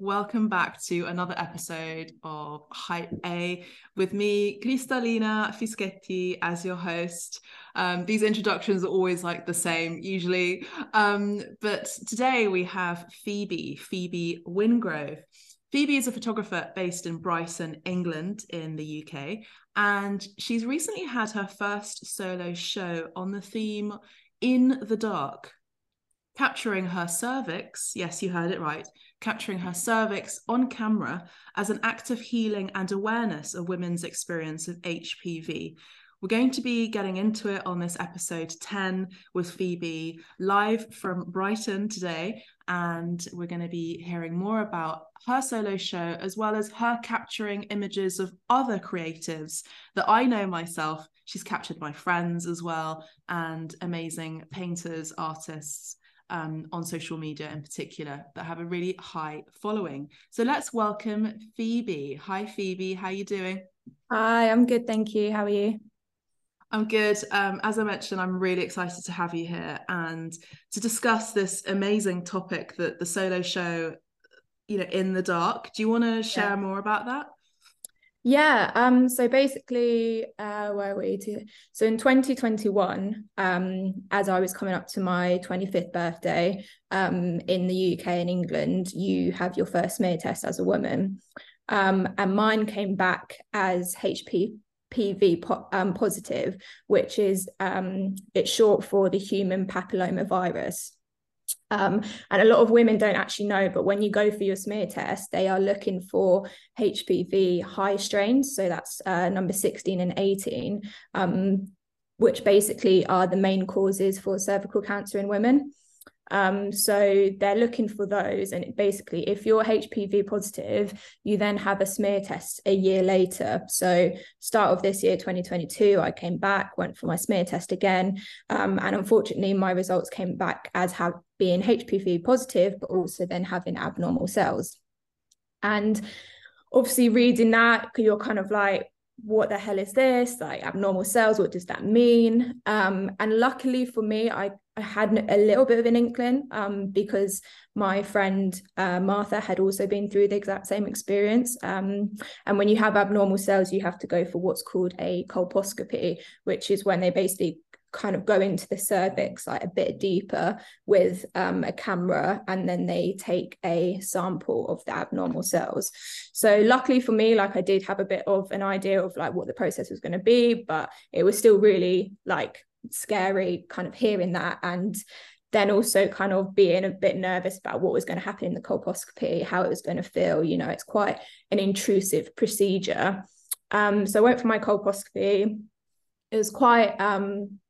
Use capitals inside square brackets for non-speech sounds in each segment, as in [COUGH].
welcome back to another episode of Hype A with me, Cristalina Fischetti, as your host. Um, these introductions are always like the same, usually. Um, but today we have Phoebe, Phoebe Wingrove. Phoebe is a photographer based in Brighton, England, in the UK, and she's recently had her first solo show on the theme In the Dark capturing her cervix, yes, you heard it right, capturing her cervix on camera as an act of healing and awareness of women's experience of HPV. We're going to be getting into it on this episode 10 with Phoebe live from Brighton today. And we're going to be hearing more about her solo show as well as her capturing images of other creatives that I know myself. She's captured my friends as well and amazing painters, artists, um, on social media in particular that have a really high following. So let's welcome Phoebe. Hi, Phoebe. How you doing? Hi, I'm good, thank you. How are you? I'm good. Um, as I mentioned, I'm really excited to have you here and to discuss this amazing topic that the solo show, you know, in the dark. Do you want to share yeah. more about that? Yeah, um, so basically, uh, where were we to? So in 2021, um, as I was coming up to my 25th birthday, um, in the UK and England, you have your first smear test as a woman. Um, and mine came back as HPV po- um, positive, which is um, it's short for the human papilloma virus. Um, and a lot of women don't actually know, but when you go for your smear test, they are looking for HPV high strains. So that's uh, number 16 and 18, um, which basically are the main causes for cervical cancer in women. Um, so they're looking for those. And basically, if you're HPV positive, you then have a smear test a year later. So, start of this year, 2022, I came back, went for my smear test again. Um, and unfortunately, my results came back as have being HPV positive, but also then having abnormal cells. And obviously, reading that, you're kind of like, what the hell is this? Like abnormal cells, what does that mean? Um, and luckily for me, I, I had a little bit of an inkling um, because my friend uh, Martha had also been through the exact same experience. Um, and when you have abnormal cells, you have to go for what's called a colposcopy, which is when they basically kind of go into the cervix like a bit deeper with um, a camera and then they take a sample of the abnormal cells so luckily for me like i did have a bit of an idea of like what the process was going to be but it was still really like scary kind of hearing that and then also kind of being a bit nervous about what was going to happen in the colposcopy how it was going to feel you know it's quite an intrusive procedure. Um, so i went for my colposcopy. It was quite um,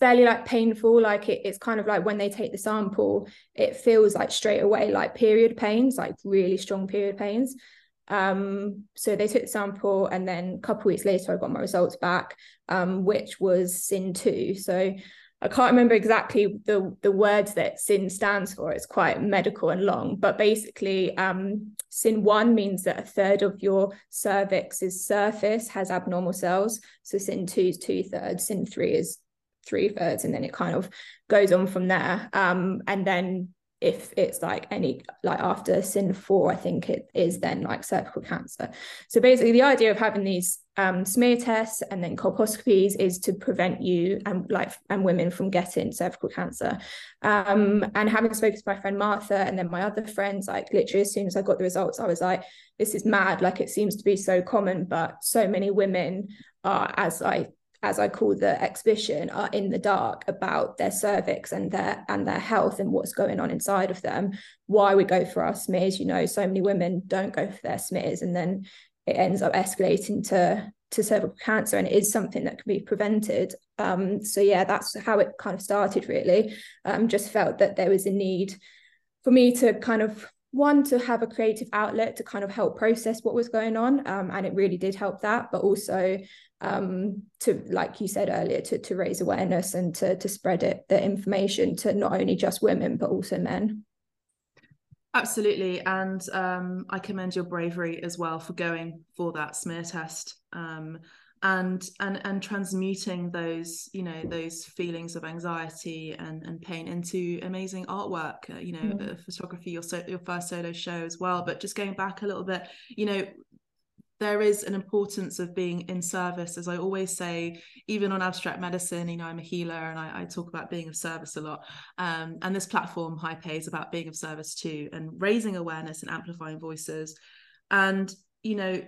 fairly like painful like it, it's kind of like when they take the sample it feels like straight away like period pains like really strong period pains um so they took the sample and then a couple weeks later i got my results back um which was CIN two. so I can't remember exactly the the words that CIN stands for. It's quite medical and long, but basically, um, CIN one means that a third of your cervix's surface has abnormal cells. So CIN two is two thirds. CIN three is three thirds and then it kind of goes on from there um, and then if it's like any like after CIN four i think it is then like cervical cancer. So basically the idea of having these um, smear tests and then colposcopies is to prevent you and like and women from getting cervical cancer. Um, and having spoken to my friend martha and then my other friends like literally as soon as i got the results i was like this is mad. Like it seems to be so common but so many women are as i as I call the exhibition, are in the dark about their cervix and their and their health and what's going on inside of them. Why we go for our smears, you know, so many women don't go for their smears, and then it ends up escalating to to cervical cancer, and it is something that can be prevented. Um, so yeah, that's how it kind of started. Really, um, just felt that there was a need for me to kind of one to have a creative outlet to kind of help process what was going on um, and it really did help that but also um, to like you said earlier to to raise awareness and to to spread it the information to not only just women but also men. Absolutely. And um, i commend your bravery as well for going for that smear test um, and and and transmuting those you know those feelings of anxiety and and pain into amazing artwork uh, you know mm. photography your so your first solo show as well. But just going back a little bit you know there is an importance of being in service. As i always say even on abstract medicine you know i'm a healer and i, I talk about being of service a lot. Um, and this platform Hype A is about being of service too and raising awareness and amplifying voices. And you know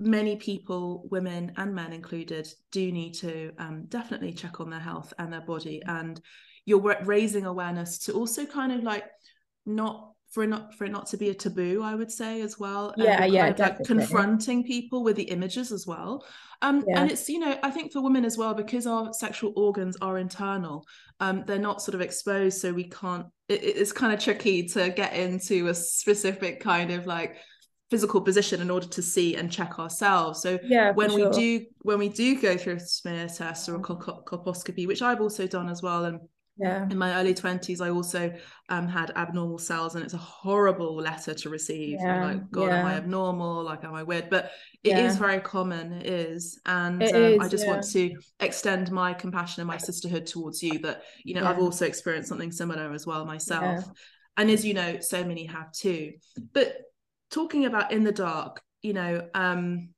many people, women and men included, do need to um, definitely check on their health and their body. And you're raising awareness to also kind of like not for it not for it not to be a taboo, I would say as well. Yeah, yeah, like confronting people with the images as well. Um, yeah. and it's you know I think for women as well because our sexual organs are internal, um, they're not sort of exposed, so we can't. It, it's kind of tricky to get into a specific kind of like physical position in order to see and check ourselves so yeah when we do when we do go through a smear test or a colposcopy which i've also done as well and yeah. In my early 20s i also um, had abnormal cells and it's a horrible letter to receive. Yeah. like god yeah. am i abnormal? Like am i weird? But it is very common it is. And um, is, i just want to extend my compassion and my sisterhood towards you that you know i've also experienced something similar as well myself. And as you know so many have too. But talking about in the dark you know um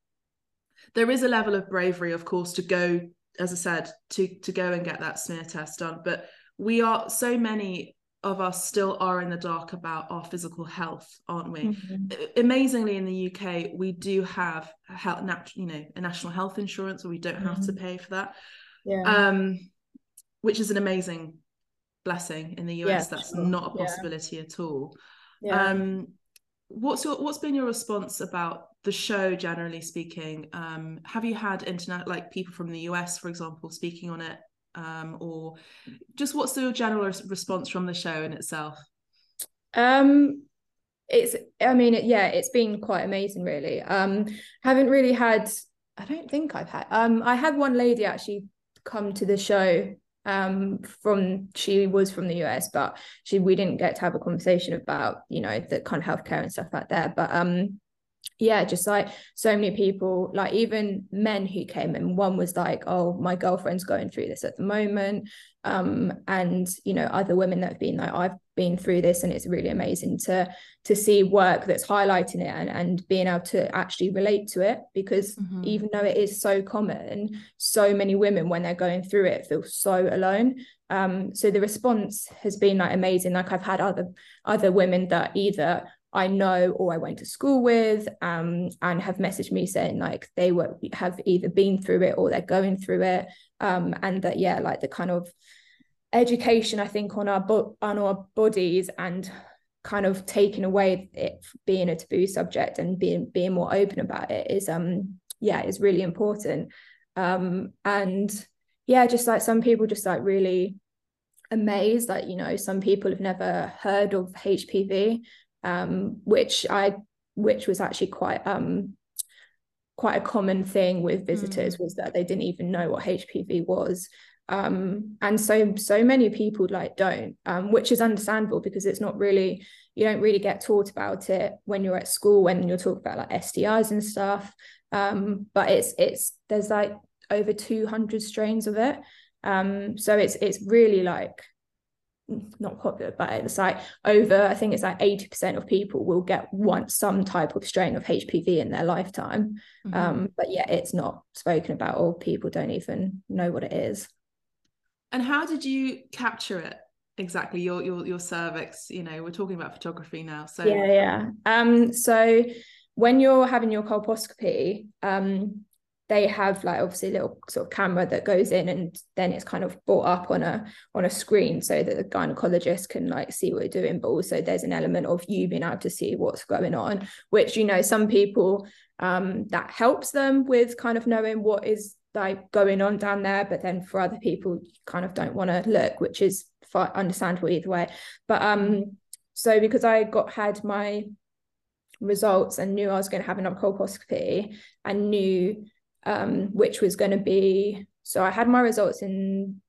there is a level of bravery of course to go as i said to to go and get that smear test done. But we are so many of us still are in the dark about our physical health aren't we mm-hmm. amazingly in the uk we do have health you know a national health insurance where we don't mm-hmm. have to mm-hmm. pay for that yeah. um which is an amazing blessing in the us yeah, that's sure. not a possibility yeah. at all yeah. um what's your what's been your response about the show generally speaking um, have you had internet like people from the us for example speaking on it um, or just what's the general response from the show in itself? Um it's i mean yeah it's been quite amazing really. Um haven't really had i don't think i've had um i had one lady actually come to the show um from she was from the US but she we didn't get to have a conversation about you know the kind of healthcare and stuff like that but um yeah just like so many people like even men who came and one was like oh my girlfriend's going through this at the moment um and you know other women that have been like I've been through this and it's really amazing to to see work that's highlighting it and, and being able to actually relate to it because mm-hmm. even though it is so common so many women when they're going through it feel so alone um so the response has been like amazing like I've had other other women that either I know or I went to school with um, and have messaged me saying like they were have either been through it or they're going through it. Um, and that yeah like the kind of education I think on our bo- on our bodies and kind of taking away it being a taboo subject and being being more open about it is um yeah is really important. Um and yeah just like some people just like really amazed like you know some people have never heard of HPV um, which I which was actually quite um, quite a common thing with visitors mm. was that they didn't even know what HPV was. Um, and so so many people like don't, um, which is understandable because it's not really you don't really get taught about it when you're at school when you're talking about like STIs and stuff. Um, but it's it's there's like over 200 strains of it. Um, so it's it's really like not popular, but it's like over, I think it's like 80% of people will get one some type of strain of HPV in their lifetime. Mm-hmm. Um, but yeah, it's not spoken about, or people don't even know what it is. And how did you capture it? Exactly, your your your cervix. You know, we're talking about photography now. So yeah, yeah. Um, so when you're having your colposcopy, um, they have like obviously a little sort of camera that goes in and then it's kind of brought up on a on a screen so that the gynecologist can like see what you're doing but also there's an element of you being able to see what's going on which you know some people um that helps them with kind of knowing what is like going on down there but then for other people you kind of don't want to look which is understandable either way. But um so because I got had my results and knew I was going to have an colposcopy and knew um, which was going to be so I had my results in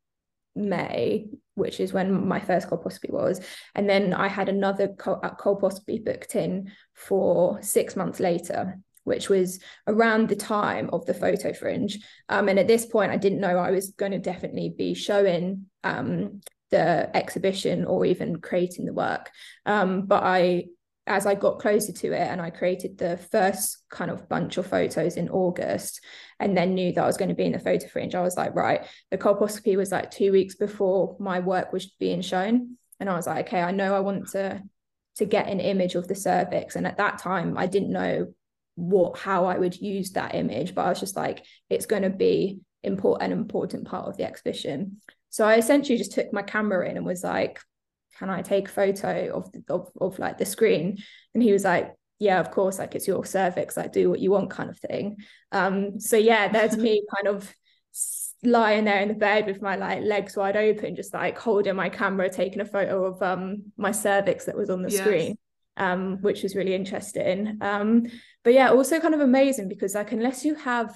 May, which is when my first colposcopy was, and then I had another uh, colposcopy booked in for six months later. which was around the time of the photo fringe. Um, and at this point, I didn't know I was going to definitely be showing um, the exhibition or even creating the work. Um, but I, as I got closer to it and I created the first kind of bunch of photos in August and then knew that I was going to be in the photo fringe, I was like, right, the colposcopy was like two weeks before my work was being shown. And I was like, okay, I know I want to to get an image of the cervix. And at that time, I didn't know what how I would use that image, but I was just like, it's going to be important an important part of the exhibition. So I essentially just took my camera in and was like, can I take a photo of the, of, of like the screen? And he was like, yeah, of course, like it's your cervix, like do what you want kind of thing. Um, so yeah, there's me [LAUGHS] kind of lying there in the bed with my like legs wide open, just like holding my camera, taking a photo of um my cervix that was on the yes. screen, um, which was really interesting. Um, but yeah, also kind of amazing because like unless you have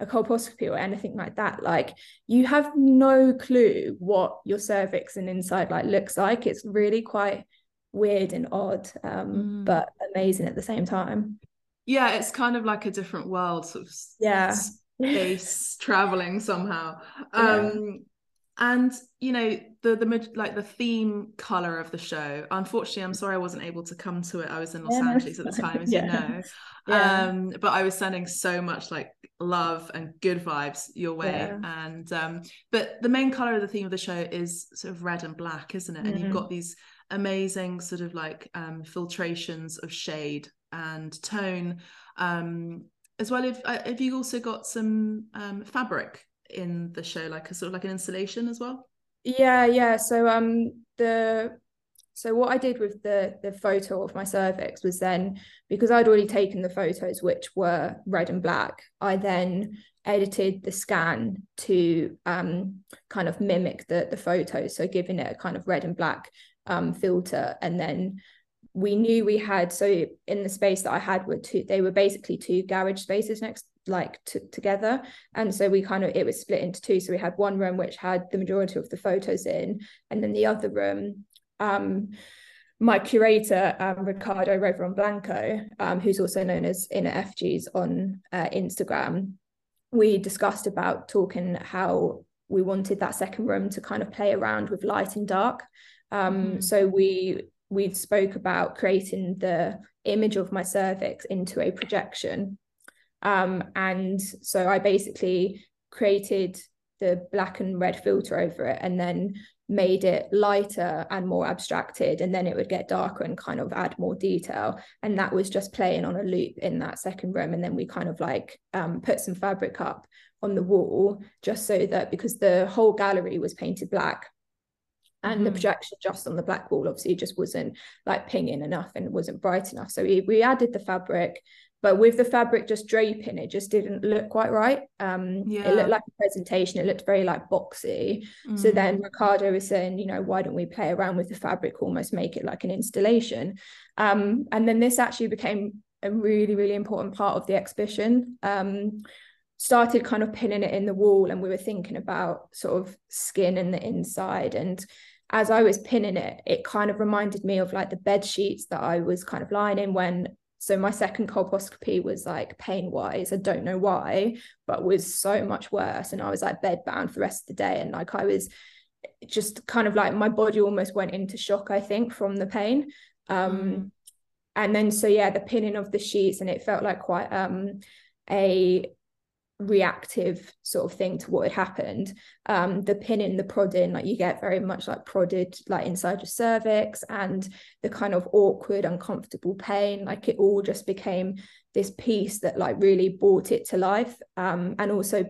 a colposcopy or anything like that, like you have no clue what your cervix and inside like looks like. It's really quite weird and odd, um, mm. but amazing at the same time. Yeah, it's kind of like a different world, sort of yeah space [LAUGHS] traveling somehow. Um, and you know the the like the theme color of the show unfortunately i'm sorry i wasn't able to come to it i was in los yeah, angeles at the time as [LAUGHS] yeah. you know yeah. um but i was sending so much like love and good vibes your way yeah. and um but the main color of the theme of the show is sort of red and black isn't it mm-hmm. and you've mm-hmm. got these amazing sort of like um filtrations of shade and tone um as well if uh, have you also got some um fabric in the show like a sort of like an installation as well yeah yeah so um the so what I did with the the photo of my cervix was then because I'd already taken the photos which were red and black, I then edited the scan to um, kind of mimic the the photos, so giving it a kind of red and black um, filter, and then we knew we had so in the space that I had were two they were basically two garage spaces next like t- together. And so we kind of it was split into two. So we had one room which had the majority of the photos in and then the other room um my curator um, Ricardo Reveron Blanco um, who's also known as Inner FGs on uh, Instagram we discussed about talking how we wanted that second room to kind of play around with light and dark um, mm. so we we spoke about creating the image of my cervix into a projection um, and so I basically created the black and red filter over it and then made it lighter and more abstracted and then it would get darker and kind of add more detail. And that was just playing on a loop in that second room. And then we kind of like um, put some fabric up on the wall just so that because the whole gallery was painted black and mm. the projection just on the black wall obviously just wasn't like pinging enough and wasn't bright enough. So we, we added the fabric but with the fabric just draping it just didn't look quite right. Um yeah. it looked like a presentation. It looked very like boxy. Mm. so then ricardo was saying you know why don't we play around with the fabric almost make it like an installation? Um and then this actually became a really really important part of the exhibition. Um started kind of pinning it in the wall and we were thinking about sort of skin and the inside. And as I was pinning it, it kind of reminded me of like the bed sheets that I was kind of lying in when so my second colposcopy was like pain wise. I don't know why, but was so much worse. And I was like bedbound for the rest of the day. And like I was just kind of like my body almost went into shock, I think, from the pain. Um, mm. and then so yeah, the pinning of the sheets, and it felt like quite um a reactive sort of thing to what had happened. Um the pinning the prodding like you get very much like prodded like inside your cervix and the kind of awkward uncomfortable pain like it all just became this piece that like really brought it to life. Um and also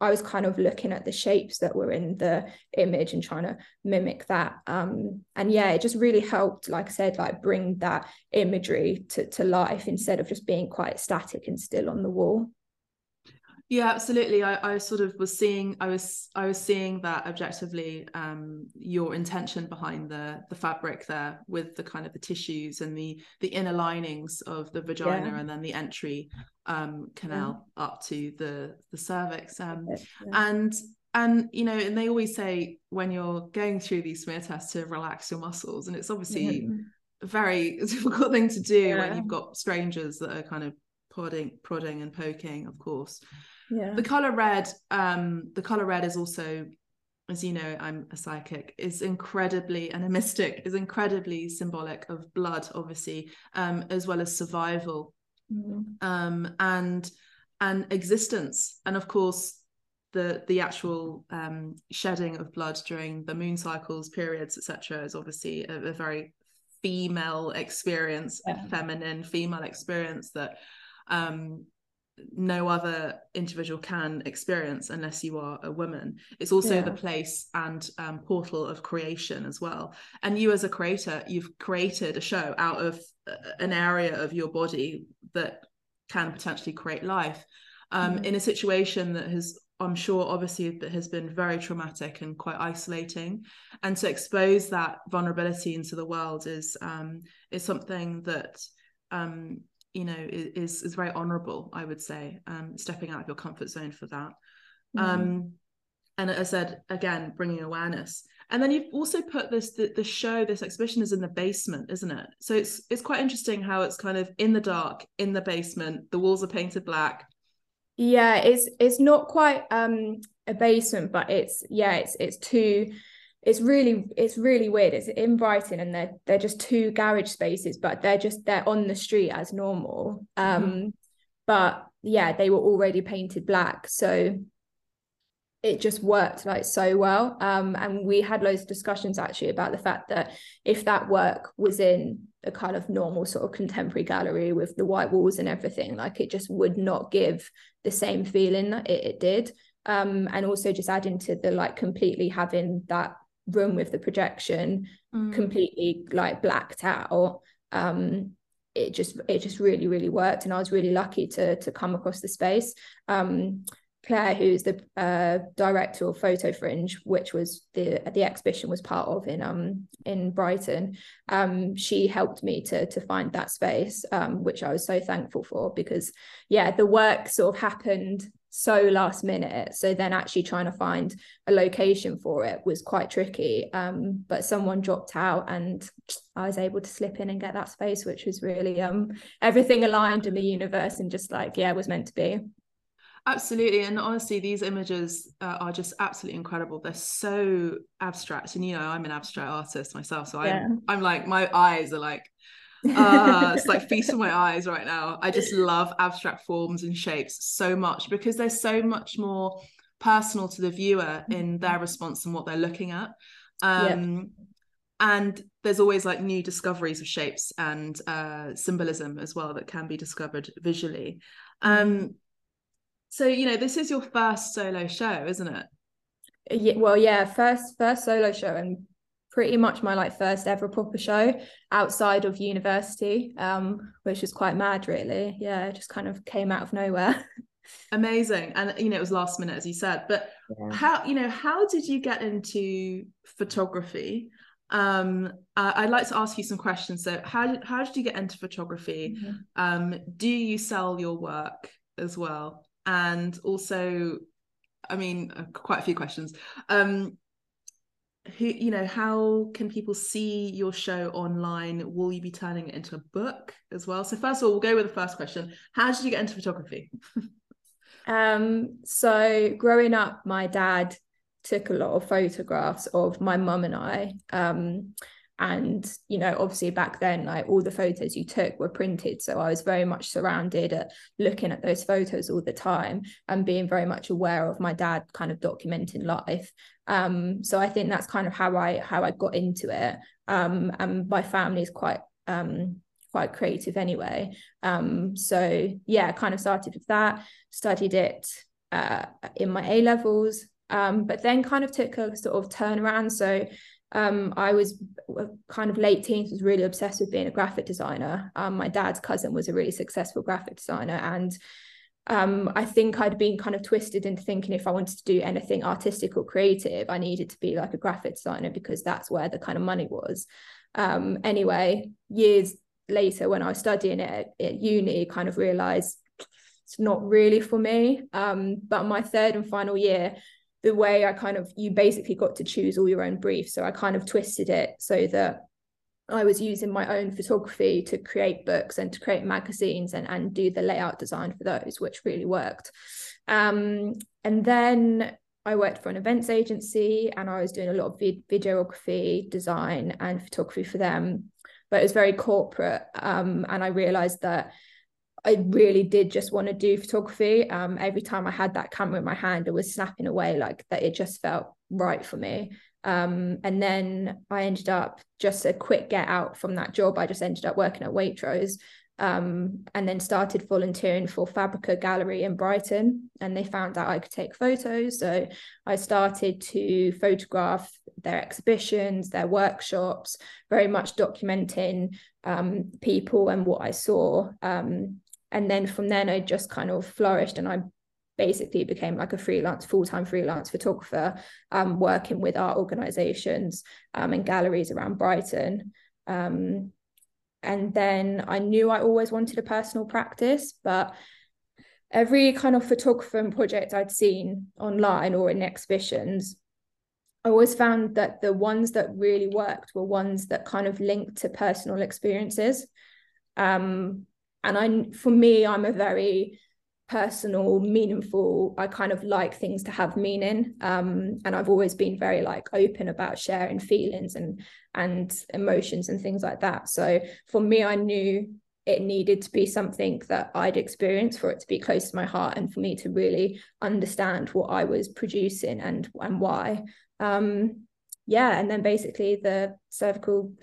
I was kind of looking at the shapes that were in the image and trying to mimic that. Um, and yeah, it just really helped, like I said, like bring that imagery to, to life instead of just being quite static and still on the wall yeah absolutely I, I sort of was seeing i was i was seeing that objectively um your intention behind the the fabric there with the kind of the tissues and the the inner linings of the vagina yeah. and then the entry um canal yeah. up to the the cervix um yeah. and and you know and they always say when you're going through these smear tests to relax your muscles and it's obviously a very [LAUGHS] difficult thing to do when you've got strangers that are kind of prodding prodding and poking of course yeah the color red um the color red is also as you know i'm a psychic is incredibly and a mystic [LAUGHS] is incredibly symbolic of blood obviously um as well as survival mm-hmm. um and and existence and of course the the actual um shedding of blood during the moon cycles periods etc is obviously a, a very female experience yeah. feminine female experience that um no other individual can experience unless you are a woman. It's also yeah. the place and um, portal of creation as well. And you, as a creator, you've created a show out of uh, an area of your body that can potentially create life um, mm in a situation that has, I'm sure, obviously, that has been very traumatic and quite isolating. And to expose that vulnerability into the world is um, is something that um, you know is is very honorable i would say um stepping out of your comfort zone for that. Mm. um and as i said again bringing awareness. And then you've also put this the, the show this exhibition is in the basement isn't it? So it's it's quite interesting how it's kind of in the dark in the basement the walls are painted black. Yeah it's it's not quite um a basement but it's yeah it's it's two it's really it's really weird. It's in brighton and they're they're just two garage spaces but they're just they're on the street as normal. Um mm-hmm. but yeah they were already painted black so it just worked like so well. Um and we had loads of discussions actually about the fact that if that work was in a kind of normal sort of contemporary gallery with the white walls and everything like it just would not give the same feeling that it, it did. Um and also just adding to the like completely having that room with the projection mm. completely like blacked out um it just it just really really worked and i was really lucky to to come across the space um Claire, who's the uh, director of Photo Fringe, which was the the exhibition was part of in um in Brighton, um, she helped me to to find that space, um, which I was so thankful for because yeah, the work sort of happened so last minute. So then actually trying to find a location for it was quite tricky. Um, but someone dropped out and I was able to slip in and get that space, which was really um everything aligned in the universe and just like, yeah, was meant to be. Absolutely. And honestly, these images uh, are just absolutely incredible. They're so abstract. And, you know, I'm an abstract artist myself. So yeah. I'm, I'm like, my eyes are like uh, it's like [LAUGHS] feasting my eyes right now. I just love abstract forms and shapes so much because they're so much more personal to the viewer in their response and what they're looking at. Um, And there's always like new discoveries of shapes and uh, symbolism as well that can be discovered visually. Um, so you know, this is your first solo show, isn't it? Yeah, well, yeah, first first solo show, and pretty much my like first ever proper show outside of university um which was quite mad really. Yeah it just kind of came out of nowhere. [LAUGHS] Amazing. And you know it was last minute as you said. But yeah. how you know how did you get into photography? Um uh, i'd like to ask you some questions. So how did how did you get into photography? Mm-hmm. um do you sell your work as well? And also i mean uh, quite a few questions. Um who you know how can people see your show online? Will you be turning it into a book as well? So first of all we'll go with the first question. How did you get into photography? [LAUGHS] Um so growing up my dad took a lot of photographs of my mum and i. Um and you know obviously back then like all the photos you took were printed so i was very much surrounded at looking at those photos all the time and being very much aware of my dad kind of documenting life. Um so i think that's kind of how i how i got into it. Um and my family is quite um quite creative anyway. Um so yeah kind of started with that studied it uh in my a levels um but then kind of took a sort of turnaround. So um, I was kind of late teens, was really obsessed with being a graphic designer. Um, my dad's cousin was a really successful graphic designer, and um, I think I'd been kind of twisted into thinking if I wanted to do anything artistic or creative, I needed to be like a graphic designer because that's where the kind of money was. Um, anyway, years later, when I was studying it at, at uni, kind of realized it's not really for me. Um, but my third and final year, the way I kind of you basically got to choose all your own briefs. So I kind of twisted it so that I was using my own photography to create books and to create magazines and, and do the layout design for those, which really worked. Um, and then I worked for an events agency and I was doing a lot of vid- videography, design, and photography for them. But it was very corporate. Um, and I realized that I really did just want to do photography. Um, every time I had that camera in my hand, it was snapping away like that. It just felt right for me. Um, and then I ended up just a quick get out from that job. I just ended up working at Waitrose um, and then started volunteering for Fabrica Gallery in Brighton. And they found out I could take photos. So I started to photograph their exhibitions, their workshops, very much documenting um, people and what I saw. Um, and then from then, I just kind of flourished and I basically became like a freelance full-time freelance photographer um, working with art organizations um, and galleries around brighton. Um, and then i knew i always wanted a personal practice but every kind of photographer and project i'd seen online or in exhibitions i always found that the ones that really worked were ones that kind of linked to personal experiences. Um, and i for me i'm a very personal meaningful i kind of like things to have meaning. Um, and i've always been very like open about sharing feelings and and emotions and things like that. So for me i knew it needed to be something that i'd experienced for it to be close to my heart and for me to really understand what i was producing and and why. Um yeah and then basically the cervical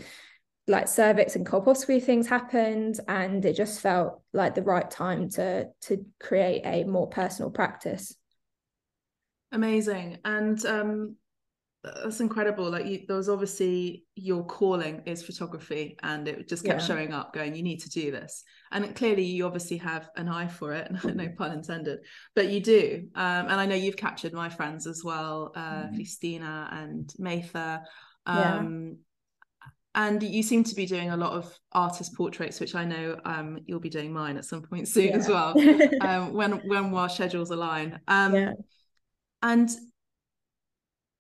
like cervix and colposcopy things happened and it just felt like the right time to to create a more personal practice. Amazing. And um that's incredible. Like you, there was obviously your calling is photography and it just kept yeah. showing up going you need to do this. And clearly you obviously have an eye for it [LAUGHS] no pun intended but you do. Um, and i know you've captured my friends as well uh, mm. Christina and Martha. Um, and you seem to be doing a lot of artist portraits which i know um, you'll be doing mine at some point soon yeah. as well [LAUGHS] um, when when our schedules align um, yeah. and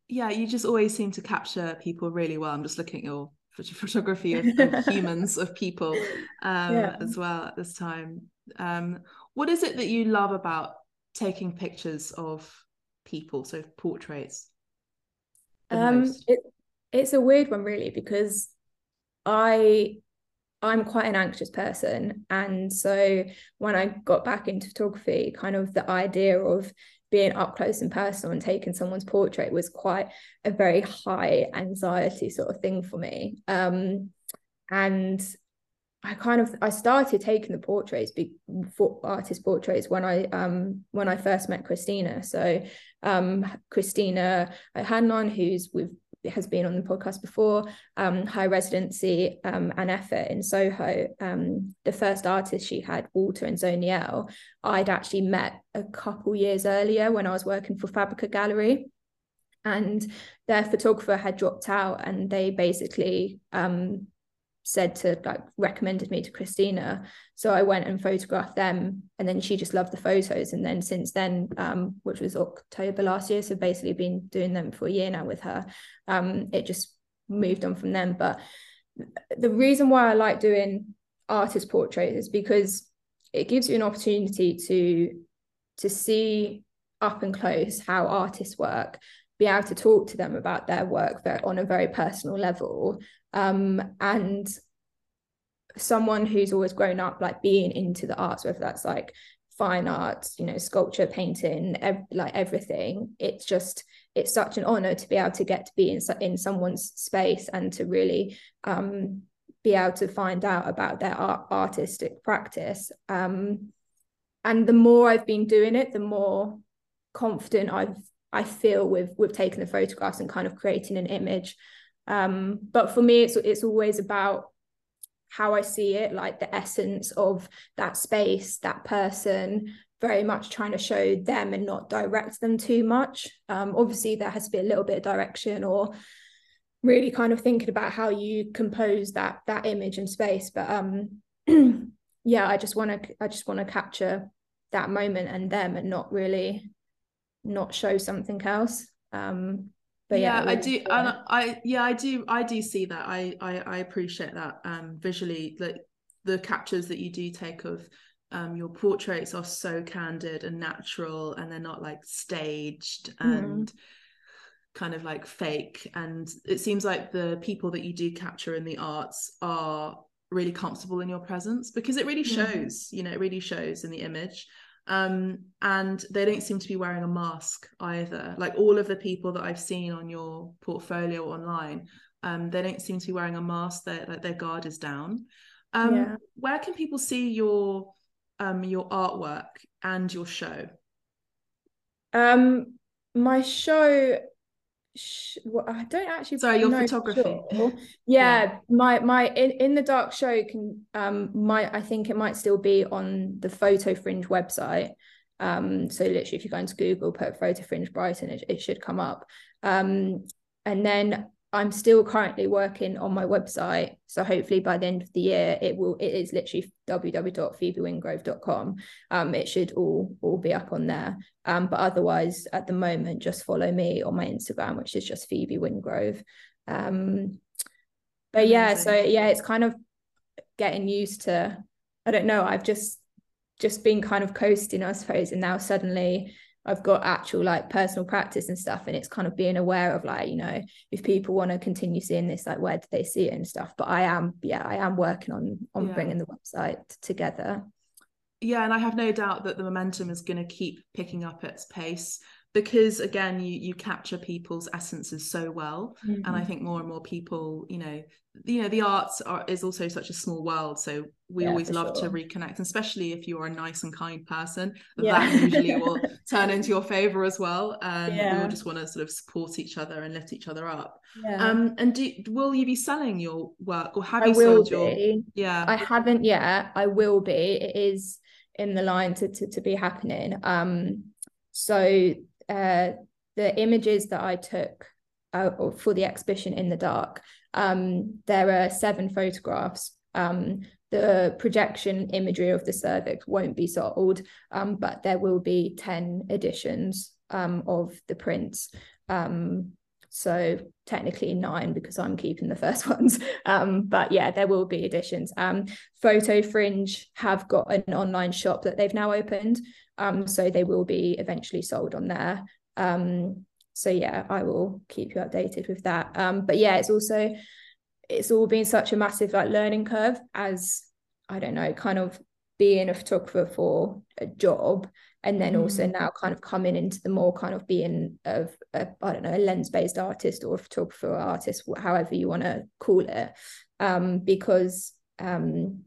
yeah you just always seem to capture people really well i'm just looking at your photography of, of [LAUGHS] humans of people um, yeah. as well at this time um, what is it that you love about taking pictures of people so portraits um it, it's a weird one really because I I'm quite an anxious person. And so when I got back into photography, kind of the idea of being up close and personal and taking someone's portrait was quite a very high anxiety sort of thing for me. Um, and I kind of I started taking the portraits for artist portraits when I um when I first met Christina. So um Christina Hanlon, who's with has been on the podcast before, um, High Residency um, and Effort in Soho, um, the first artist she had, Walter and Zoniel, I'd actually met a couple years earlier when I was working for Fabrica Gallery. And their photographer had dropped out, and they basically um, said to like recommended me to Christina. So I went and photographed them and then she just loved the photos. And then since then, um, which was October last year, so basically been doing them for a year now with her. Um, it just moved on from them. But the reason why I like doing artist portraits is because it gives you an opportunity to to see up and close how artists work be able to talk to them about their work on a very personal level. Um, and someone who's always grown up like being into the arts whether that's like fine arts you know sculpture painting ev- like everything it's just it's such an honor to be able to get to be in, in someone's space and to really um, be able to find out about their art, artistic practice. Um, and the more i've been doing it the more confident i've i feel with taking the photographs and kind of creating an image um, but for me, it's it's always about how I see it, like the essence of that space, that person, very much trying to show them and not direct them too much. Um, obviously, there has to be a little bit of direction or really kind of thinking about how you compose that that image and space. But um, [CLEARS THROAT] yeah, I just want to I just want to capture that moment and them and not really not show something else. Um, but yeah, yeah, I do, and I yeah, I do, I do see that. I I, I appreciate that um visually, like the captures that you do take of um your portraits are so candid and natural, and they're not like staged Mm. and kind of like fake. And it seems like the people that you do capture in the arts are really comfortable in your presence because it really Mhm. shows, you know, it really shows in the image um and they don't seem to be wearing a mask either. Like all of the people that i've seen on your portfolio online um they don't seem to be wearing a mask. That like their guard is down. Um Yeah. where can people see your um your artwork and your show? Um, my show, sh- well, I don't actually Sorry, your photography. sure. [LAUGHS] Yeah, my my in, in the dark show can um might I think it might still be on the Photo Fringe website. Um, so literally, if you go into Google, put Photo Fringe Brighton, it, it should come up. Um, and then I'm still currently working on my website. So hopefully by the end of the year, it will. It is literally www.phoebewingrove.com. Um, it should all all be up on there. Um, but otherwise, at the moment, just follow me on my Instagram, which is just Phoebe Wingrove. Um, but yeah, so yeah, it's kind of getting used to. I don't know. I've just just been kind of coasting, I suppose, and now suddenly I've got actual like personal practice and stuff, and it's kind of being aware of like you know if people want to continue seeing this, like where do they see it and stuff. But I am, yeah, I am working on on Yeah. bringing the website together. yeah and i have no doubt that the momentum is going to keep picking up its pace because again you you capture people's essences so well and Mm-hmm. i think more and more people you know you know the arts are is also such a small world so we Yeah, always love to reconnect especially if you're a nice and kind person Yeah. that usually [LAUGHS] will turn into your favor as well and we all just want to sort of support each other and lift each other up yeah. um and do will you be selling your work or have I you will sold your yeah I haven't yet. I will be. It is in the line to to, to be happening. Um, so uh, the images that I took uh, for the exhibition in the dark, um, there are seven photographs. Um, the projection imagery of the cervix won't be sold, um, but there will be ten editions um, of the prints. Um, so technically nine because I'm keeping the first [LAUGHS] ones. Um, but yeah, there will be additions. Um, Photo Fringe have got an online shop that they've now opened. Um, so they will be eventually sold on there. Um, so yeah, I will keep you updated with that. Um, but yeah, it's also it's all been such a massive like learning curve as I don't know, kind of being a photographer for a job and then also Mhm. now kind of coming into the more kind of being of a, I don't know a lens based artist or a photographer or artist however you want to call it um because um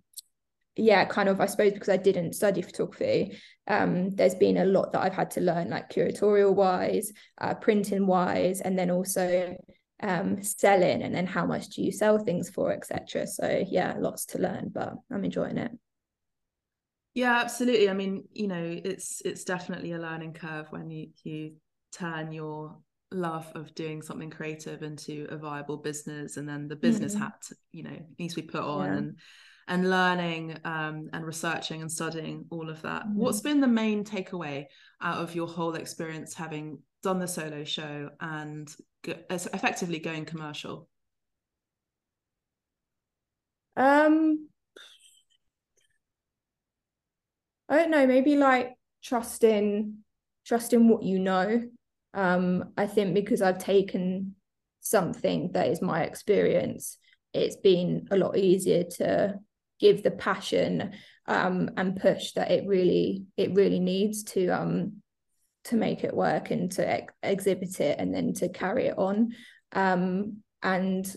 yeah kind of I suppose because I didn't study photography um there's been a lot that I've had to learn like curatorial wise uh, printing wise and then also um selling and then how much do you sell things for etc so yeah lots to learn but I'm enjoying it Yeah, absolutely. I mean, you know, it's it's definitely a learning curve when you you turn your love of doing something creative into a viable business and then the business Mhm. hat, you know, needs to be put on Yeah. and and learning um and researching and studying all of that. Mhm. What's been the main takeaway out of your whole experience having done the solo show and go- effectively going commercial? Um, I don't know, maybe like trusting trusting what you know. Um, I think because I've taken something that is my experience, it's been a lot easier to give the passion um and push that it really it really needs to um to make it work and to ex- exhibit it and then to carry it on. Um, and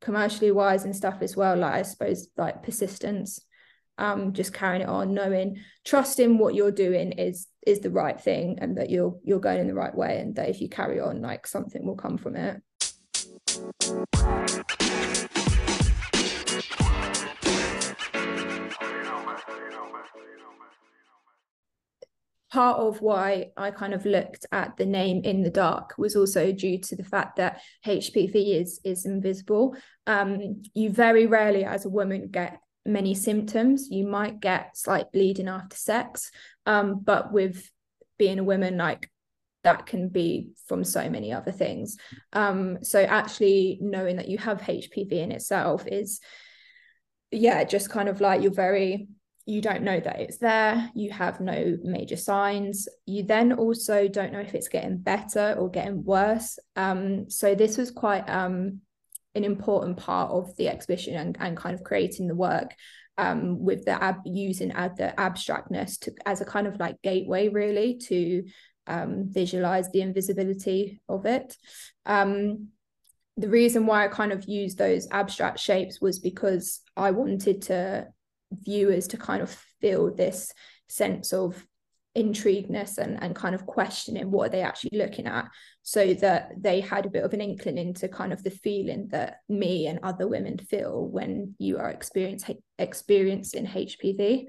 commercially wise and stuff as well, like I suppose like persistence, um, just carrying it on, knowing, trusting what you're doing is is the right thing and that you're you're going in the right way and that if you carry on, like something will come from it. part of why I kind of looked at the name in the dark was also due to the fact that HPV is is invisible. Um, you very rarely, as a woman, get many symptoms. You might get slight bleeding after sex, um, but with being a woman, like that can be from so many other things um so actually knowing that you have hpv in itself is yeah just kind of like you're very you don't know that it's there you have no major signs you then also don't know if it's getting better or getting worse um so this was quite um an important part of the exhibition and, and kind of creating the work um, with the ab using ad, the abstractness to as a kind of like gateway really to um, visualize the invisibility of it. Um, the reason why I kind of used those abstract shapes was because I wanted to viewers to kind of feel this sense of intrigueness and, and kind of questioning what are they actually looking at so that they had a bit of an inkling into kind of the feeling that me and other women feel when you are experience, experiencing HPV.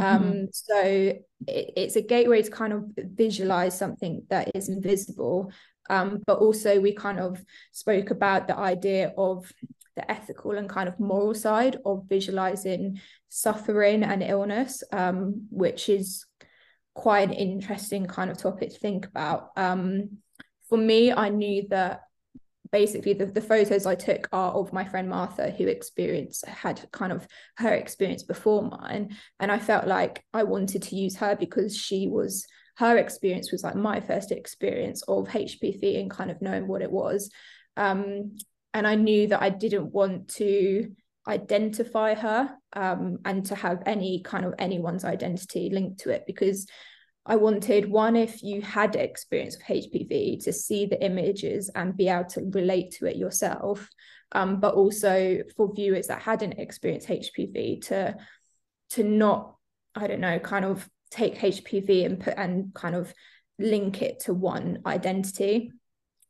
Mm-hmm. Um, so it, it's a gateway to kind of visualize something that is invisible. Um, but also we kind of spoke about the idea of the ethical and kind of moral side of visualizing suffering and illness, um, which is quite an interesting kind of topic to think about. Um, for me, I knew that basically the, the photos I took are of my friend Martha, who experienced had kind of her experience before mine. And I felt like I wanted to use her because she was her experience was like my first experience of HPV and kind of knowing what it was. Um, and I knew that I didn't want to identify her um, and to have any kind of anyone's identity linked to it because I wanted one, if you had experience of HPV, to see the images and be able to relate to it yourself. Um, but also for viewers that hadn't experienced HPV to to not, I don't know, kind of take HPV and put and kind of link it to one identity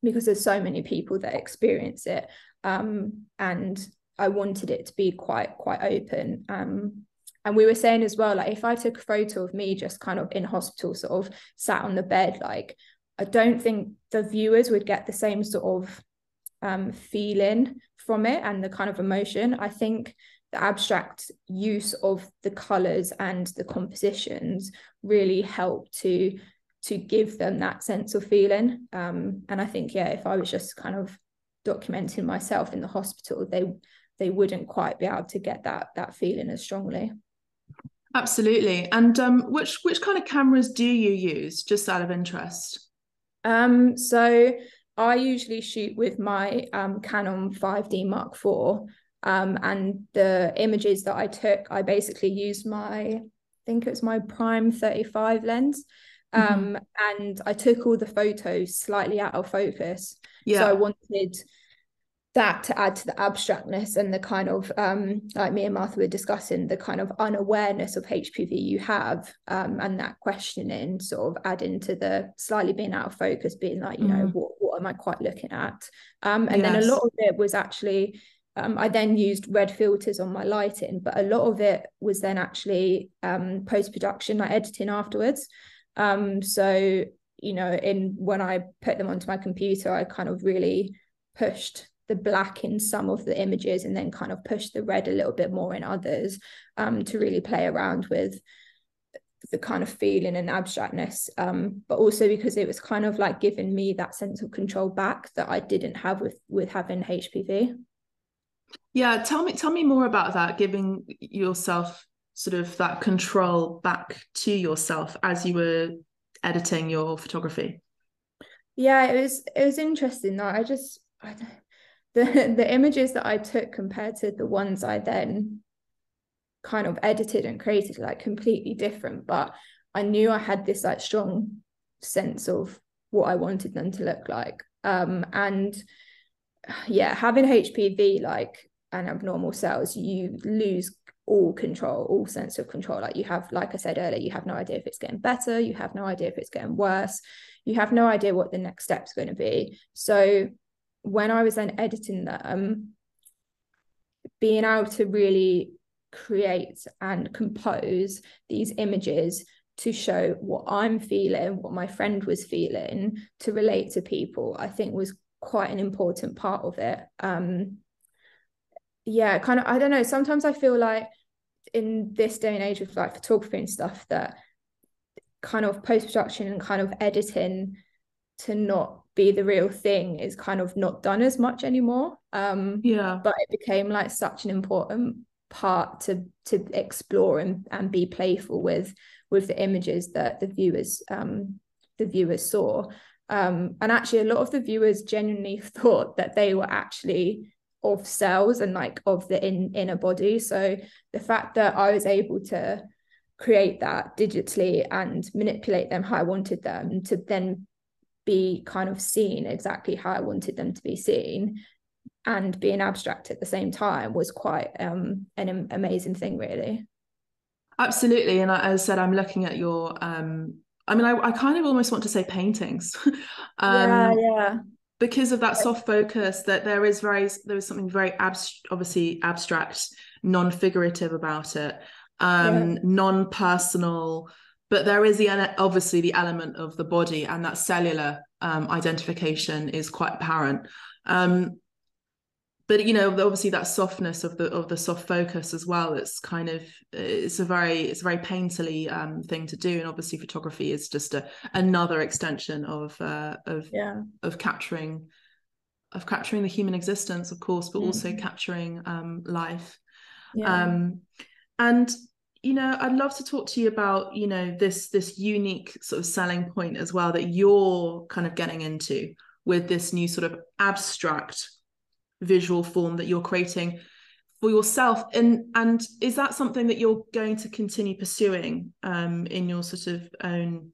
because there's so many people that experience it. Um, and I wanted it to be quite quite open. Um, and we were saying as well, like if I took a photo of me just kind of in hospital, sort of sat on the bed, like I don't think the viewers would get the same sort of um, feeling from it and the kind of emotion. I think the abstract use of the colors and the compositions really help to to give them that sense of feeling. Um, and I think, yeah, if I was just kind of documenting myself in the hospital, they they wouldn't quite be able to get that that feeling as strongly. Absolutely. And um, which which kind of cameras do you use, just out of interest? Um, so I usually shoot with my um, Canon 5D Mark IV. Um, and the images that I took, I basically used my, I think it was my Prime 35 lens. Mm-hmm. Um, and I took all the photos slightly out of focus. Yeah. So I wanted that to add to the abstractness and the kind of um, like me and Martha were discussing the kind of unawareness of HPV you have um, and that questioning sort of adding to the slightly being out of focus being like you mm. know what what am I quite looking at um, and yes. then a lot of it was actually um, I then used red filters on my lighting but a lot of it was then actually um, post production like editing afterwards um, so you know in when I put them onto my computer I kind of really pushed the black in some of the images and then kind of push the red a little bit more in others um, to really play around with the kind of feeling and abstractness um, but also because it was kind of like giving me that sense of control back that I didn't have with with having HPV yeah tell me tell me more about that giving yourself sort of that control back to yourself as you were editing your photography. Yeah it was it was interesting that I just I don't the [LAUGHS] the images that I took compared to the ones I then kind of edited and created like completely different but I knew I had this like strong sense of what I wanted them to look like. Um and [SIGHS] yeah having HPV like and abnormal cells you lose all control all sense of control. Like you have like I said earlier you have no idea if it's getting better you have no idea if it's getting worse you have no idea what the next step's going to be. So when I was then editing them, being able to really create and compose these images to show what I'm feeling, what my friend was feeling, to relate to people, I think was quite an important part of it. Um, yeah, kind of, I don't know. Sometimes I feel like in this day and age of like photography and stuff that kind of post production and kind of editing to not be the real thing is kind of not done as much anymore. Um yeah. but it became like such an important part to to explore and, and be playful with with the images that the viewers um the viewers saw. Um and actually a lot of the viewers genuinely [LAUGHS] thought that they were actually of cells and like of the in, inner body. So the fact that i was able to create that digitally and manipulate them how i wanted them to then be kind of seen exactly how I wanted them to be seen. And being abstract at the same time was quite um, an amazing thing really. Absolutely. And as i said i'm looking at your um i mean i, I kind of almost want to say paintings. [LAUGHS] Um yeah yeah. because of that soft focus that there is very there is something very abs- obviously abstract non-figurative about it um yeah. non-personal but there is the obviously the element of the body and that cellular um, identification is quite apparent um, but you know obviously that softness of the of the soft focus as well it's kind of it's a very it's a very painterly um, thing to do and obviously photography is just a, another extension of uh, of yeah of capturing of capturing the human existence of course but mm-hmm. also capturing um, life yeah. um, and you know i'd love to talk to you about you know this this unique sort of selling point as well that you're kind of getting into with this new sort of abstract visual form that you're creating for yourself. And and is that something that you're going to continue pursuing um, in your sort of own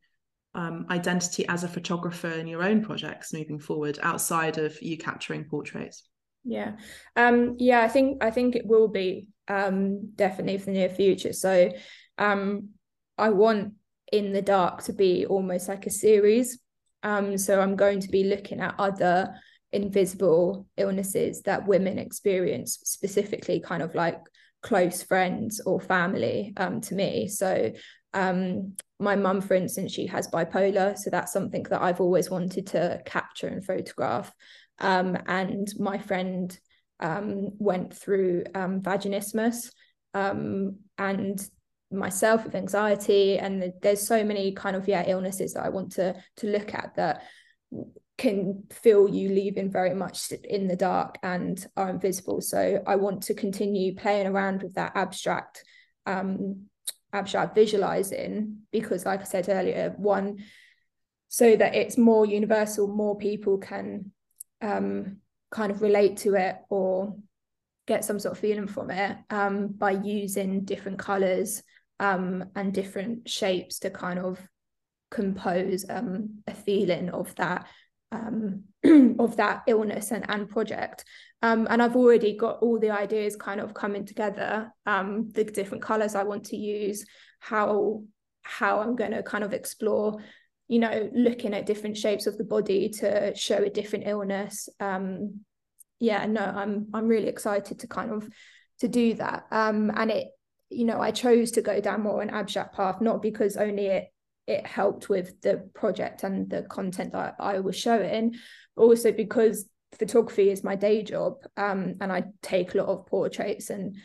um, identity as a photographer in your own projects moving forward outside of you capturing portraits? Yeah. Um yeah i think i think it will be um, definitely for the near future. So um, I want in the dark to be almost like a series. Um, so I'm going to be looking at other invisible illnesses that women experience, specifically kind of like close friends or family um, to me. So um, my mum, for instance, she has bipolar, so that's something that I've always wanted to capture and photograph. Um, and my friend um, went through um, vaginismus um, and myself with anxiety. And there's so many kind of yeah illnesses that I want to to look at that can feel you leaving very much in the dark and are invisible. So I want to continue playing around with that abstract um abstract visualizing because like I said earlier one so that it's more universal more people can um kind of relate to it or get some sort of feeling from it um, by using different colors um, and different shapes to kind of compose um, a feeling of that um, [CLEARS THROAT] of that illness and, and project. Um, and I've already got all the ideas kind of coming together um, the different colors I want to use how how I'm going to kind of explore you know looking at different shapes of the body to show a different illness um yeah no i'm i'm really excited to kind of to do that. Um and it you know i chose to go down more an abstract path not because only it it helped with the project and the content that i was showing but also because photography is my day job um and i take a lot of portraits and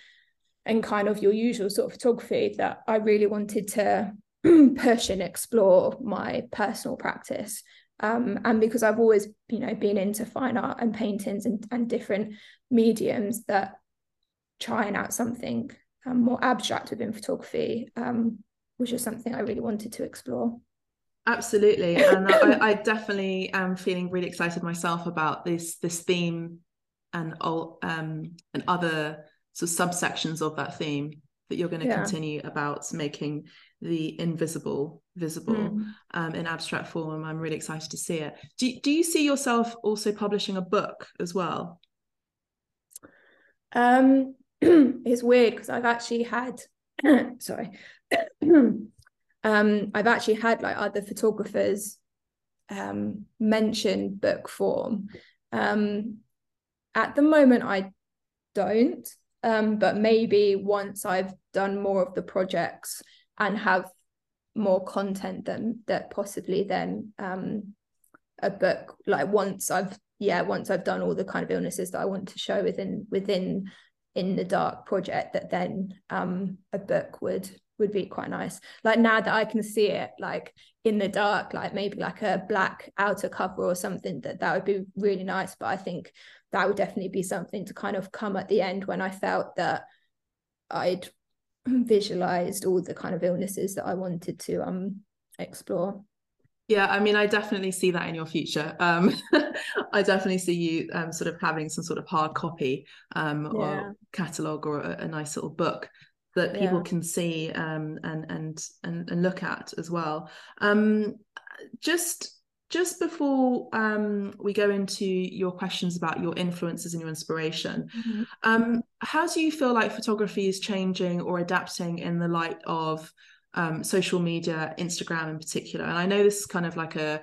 and kind of your usual sort of photography that i really wanted to [CLEARS THROAT] push and explore my personal practice. Um, and because I've always, you know, been into fine art and paintings and, and different mediums that trying out something um, more abstract within photography, um, which is something I really wanted to explore. Absolutely, [CLEARS THROAT] and I, I, definitely am feeling really excited myself about this this theme and all um, and other sort of subsections of that theme that you're going to yeah. continue about making the invisible visible mm. um, in abstract form. I'm really excited to see it. Do, do you see yourself also publishing a book as well? Um, [CLEARS THROAT] it's weird because I've actually had, [CLEARS THROAT] sorry, [CLEARS THROAT] um, I've actually had like other photographers um, mention book form. Um, at the moment, I don't, um, but maybe once I've done more of the projects and have more content than that possibly then um a book like once I've yeah once I've done all the kind of illnesses that I want to show within within in the dark project that then um a book would would be quite nice. Like now that I can see it like in the dark, like maybe like a black outer cover or something, that that would be really nice. But I think that would definitely be something to kind of come at the end when I felt that I'd [CLEARS THROAT] visualized all the kind of illnesses that I wanted to um explore. Yeah, I mean, I definitely see that in your future. Um, [LAUGHS] I definitely see you um, sort of having some sort of hard copy um, yeah. or catalog or a, a, nice little book that people yeah. can see um, and, and and and look at as well. Um, just just before um, we go into your questions about your influences and your inspiration, mm-hmm. um, how do you feel like photography is changing or adapting in the light of um, social media, Instagram in particular? And I know this is kind of like a,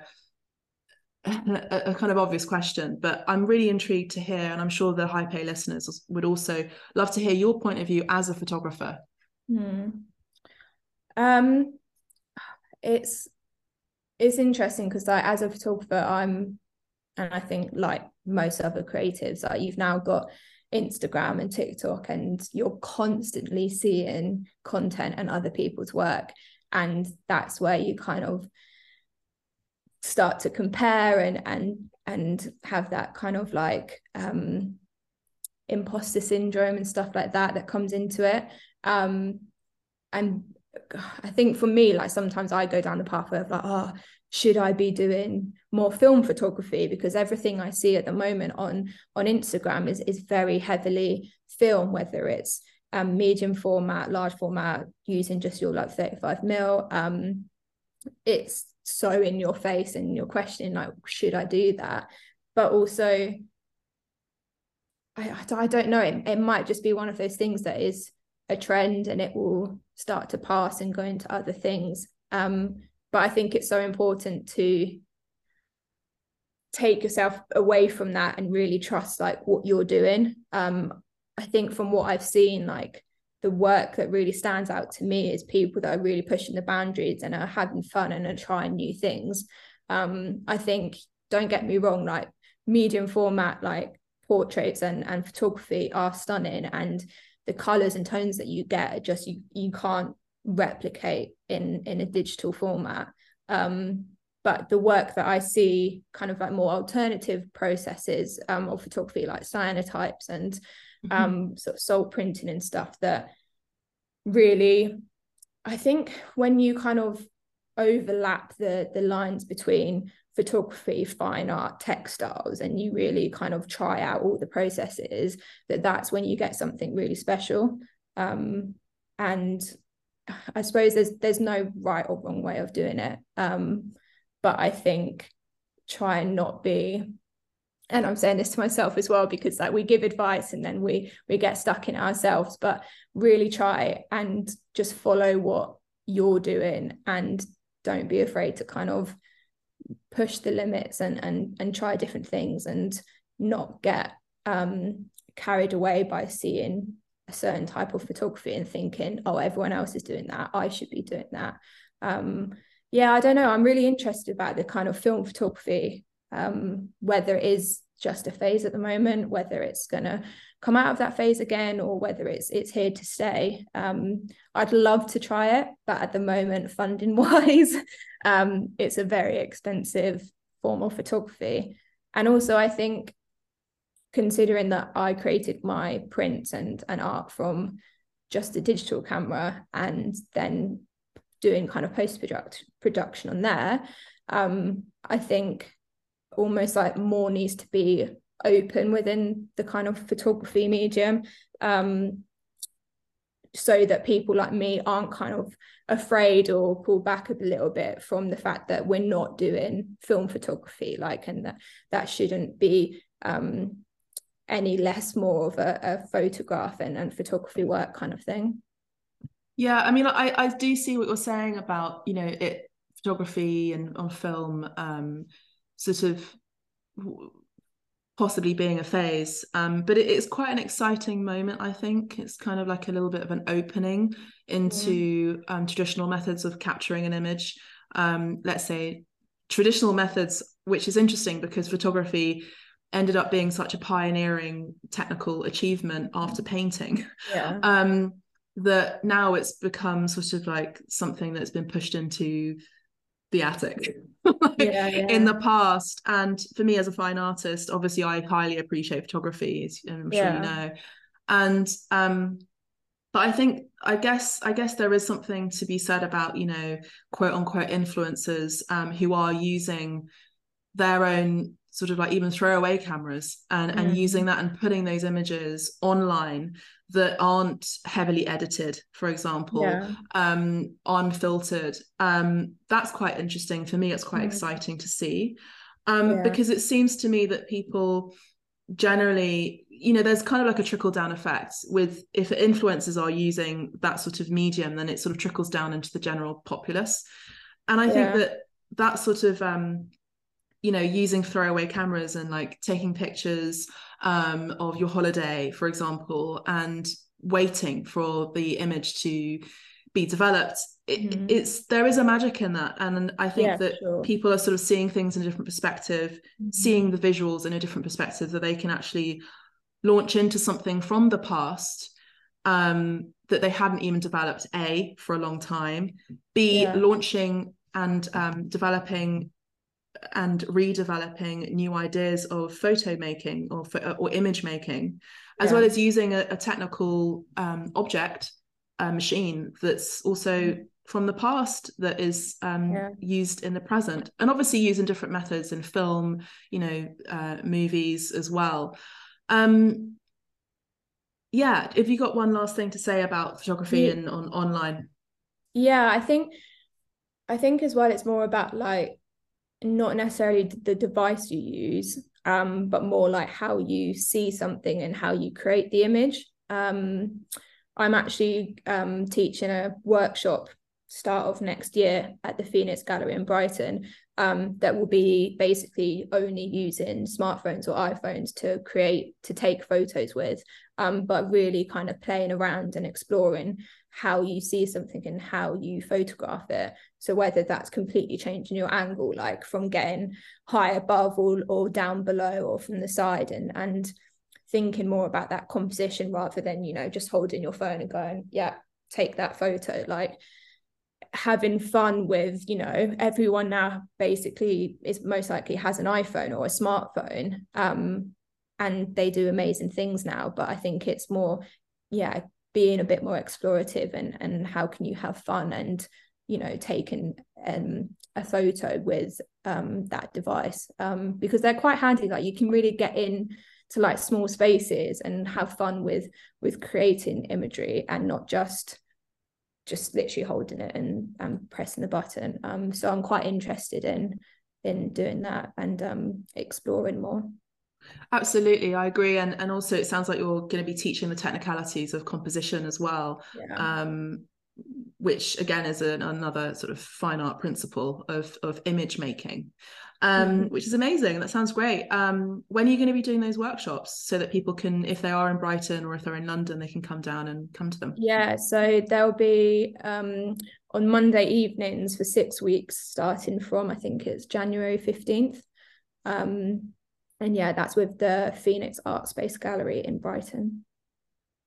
a, a kind of obvious question, but I'm really intrigued to hear, and I'm sure the Hype A listeners would also love to hear your point of view as a photographer. Hmm. Um, it's it's interesting because like as a photographer, I'm, and I think like most other creatives, like you've now got Instagram and TikTok, and you're constantly seeing content and other people's work. And that's where you kind of start to compare and and and have that kind of like um imposter syndrome and stuff like that that comes into it. Um and I think for me, like sometimes I go down the pathway of like, oh, should I be doing more film photography? Because everything I see at the moment on on Instagram is is very heavily film, whether it's um, medium format, large format, using just your like 35 mil. Um, it's so in your face and you're questioning like, should I do that? But also, I, I don't know, it, it might just be one of those things that is a trend and it will start to pass and go into other things. Um, but I think it's so important to take yourself away from that and really trust like what you're doing. Um, I think from what I've seen, like the work that really stands out to me is people that are really pushing the boundaries and are having fun and are trying new things. Um, I think, don't get me wrong, like medium format, like portraits and, and photography are stunning and the colors and tones that you get are just you you can't replicate in in a digital format um, but the work that I see kind of like more alternative processes um, of photography like cyanotypes and mm-hmm. um, sort of salt printing and stuff that really I think when you kind of overlap the the lines between photography fine art textiles and you really kind of try out all the processes that that's when you get something really special. Um, and i suppose there's there's no right or wrong way of doing it. Um, but i think try and not be and i'm saying this to myself as well because like we give advice and then we we get stuck in ourselves but really try and just follow what you're doing and don't be afraid to kind of push the limits and and and try different things and not get um, carried away by seeing a certain type of photography and thinking oh everyone else is doing that. I should be doing that. Um, yeah i don't know. I'm really interested about the kind of film photography um, whether it is just a phase at the moment whether it's going to come out of that phase again or whether it's it's here to stay. Um, i'd love to try it but at the moment funding [LAUGHS] wise um, it's a very expensive form of photography. And also i think considering that i created my prints and, and art from just a digital camera and then doing kind of post production on there um, i think almost like more needs to be open within the kind of photography medium um, so that people like me aren't kind of afraid or pull back a little bit from the fact that we're not doing film photography like and that that shouldn't be um, any less more of a, a photograph and, and photography work kind of thing. Yeah i mean i i do see what you're saying about you know it photography and on film um sort of possibly being a phase. Um, but it, it's quite an exciting moment, I think. It's kind of like a little bit of an opening into um, traditional methods of capturing an image. Um, let's say traditional methods, which is interesting because photography ended up being such a pioneering technical achievement after painting. Yeah. [LAUGHS] Um, that now it's become sort of like something that's been pushed into the attic [LAUGHS] like yeah, yeah. in the past and for me as a fine artist obviously i highly appreciate photography as i'm sure yeah. you know and um but i think i guess i guess there is something to be said about you know quote unquote influencers um who are using their own sort of like even throwaway cameras and mm. and using that and putting those images online that aren't heavily edited for example yeah. um unfiltered um that's quite interesting for me it's quite mm. exciting to see um yeah. because it seems to me that people generally you know there's kind of like a trickle down effect with if influencers are using that sort of medium then it sort of trickles down into the general populace and i yeah. think that that sort of um you know using throwaway cameras and like taking pictures um, of your holiday for example and waiting for the image to be developed it, mm-hmm. it's there is a magic in that and i think yeah, that sure. people are sort of seeing things in a different perspective mm-hmm. seeing the visuals in a different perspective that they can actually launch into something from the past um, that they hadn't even developed a for a long time b yeah. launching and um, developing and redeveloping new ideas of photo making or or image making, as yeah. well as using a, a technical um, object, a machine that's also mm. from the past that is um, yeah. used in the present, and obviously using different methods in film, you know, uh, movies as well. Um, yeah, have you got one last thing to say about photography yeah. and on online? Yeah, I think I think as well it's more about like not necessarily the device you use um, but more like how you see something and how you create the image um, i'm actually um, teaching a workshop start of next year at the phoenix gallery in brighton um, that will be basically only using smartphones or iphones to create to take photos with um, but really kind of playing around and exploring how you see something and how you photograph it. So whether that's completely changing your angle, like from getting high above or, or down below or from the side and and thinking more about that composition rather than, you know, just holding your phone and going, yeah, take that photo. Like having fun with, you know, everyone now basically is most likely has an iPhone or a smartphone. Um, and they do amazing things now. But I think it's more, yeah, being a bit more explorative and and how can you have fun and you know taking um, a photo with um, that device um, because they're quite handy. Like you can really get in to like small spaces and have fun with with creating imagery and not just just literally holding it and and pressing the button. Um so i'm quite interested in in doing that and um exploring more. Absolutely, I agree, and and also it sounds like you're going to be teaching the technicalities of composition as well, yeah. um, which again is an, another sort of fine art principle of of image making, um, mm-hmm. which is amazing. That sounds great. Um, when are you going to be doing those workshops so that people can, if they are in Brighton or if they're in London, they can come down and come to them? Yeah, so there'll be um, on Monday evenings for six weeks, starting from I think it's January fifteenth. Um, and yeah, that's with the Phoenix Art Space Gallery in Brighton.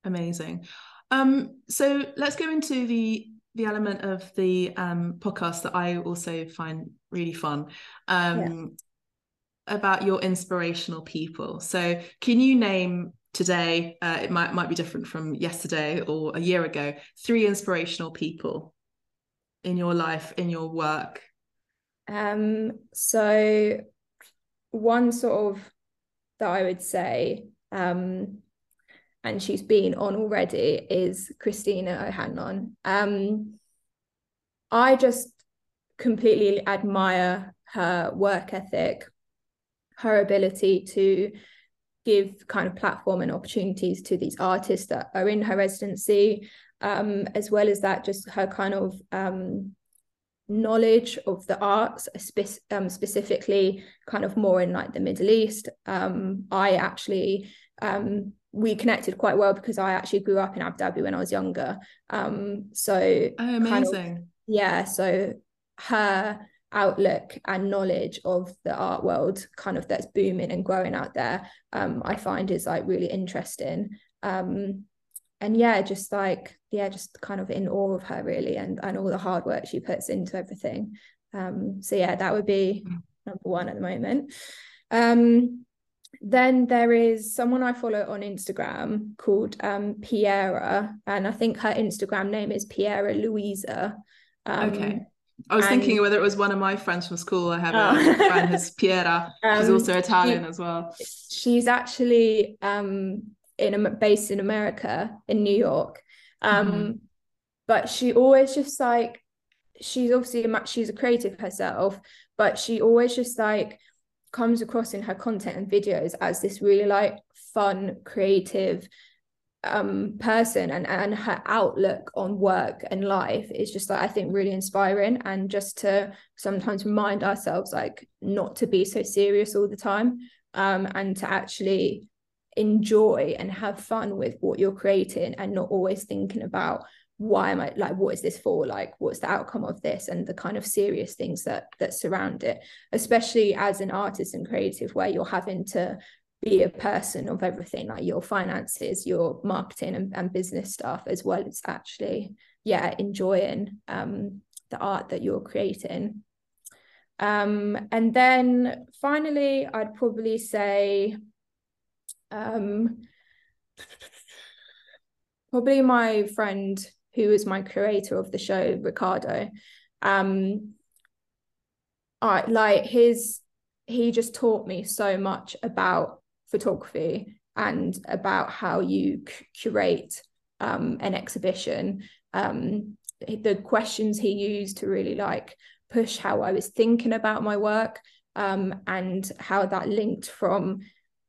Amazing. Um, so let's go into the the element of the um, podcast that I also find really fun um, yeah. about your inspirational people. So, can you name today? Uh, it might might be different from yesterday or a year ago. Three inspirational people in your life, in your work. Um. So one sort of that I would say, um, and she's been on already, is Christina O'Hanlon. Um, I just completely admire her work ethic, her ability to give kind of platform and opportunities to these artists that are in her residency, um, as well as that, just her kind of um, knowledge of the arts, spe- um, specifically kind of more in like the Middle East. Um, I actually um, we connected quite well because I actually grew up in Abu Dhabi when I was younger. Um, so oh, amazing. Kind of, yeah, so her outlook and knowledge of the art world kind of that's booming and growing out there um, i find is like really interesting um, and yeah just like yeah just kind of in awe of her really and and all the hard work she puts into everything um so yeah that would be mm. number one at the moment um then there is someone I follow on Instagram called um, Piera, and I think her Instagram name is Piera Louisa. Um, okay. I was and, thinking whether it was one of my friends from school. I have a oh. friend who's [LAUGHS] Piera. She's um, also Italian she, as well. She's actually um, in based in America in New York, um, mm-hmm. but she always just like she's obviously a, she's a creative herself, but she always just like comes across in her content and videos as this really like fun, creative um person and and her outlook on work and life is just like I think really inspiring and just to sometimes remind ourselves like not to be so serious all the time um and to actually enjoy and have fun with what you're creating and not always thinking about why am I like what is this for? Like what's the outcome of this? And the kind of serious things that that surround it especially as an artist and creative where you're having to be a person of everything like your finances your marketing and, and business stuff as well as actually yeah enjoying um the art that you're creating. Um and then finally I'd probably say um probably my friend who is my creator of the show, Ricardo. Um, I like his he just taught me so much about photography and about how you c- curate um, an exhibition. Um, the questions he used to really like push how I was thinking about my work um, and how that linked from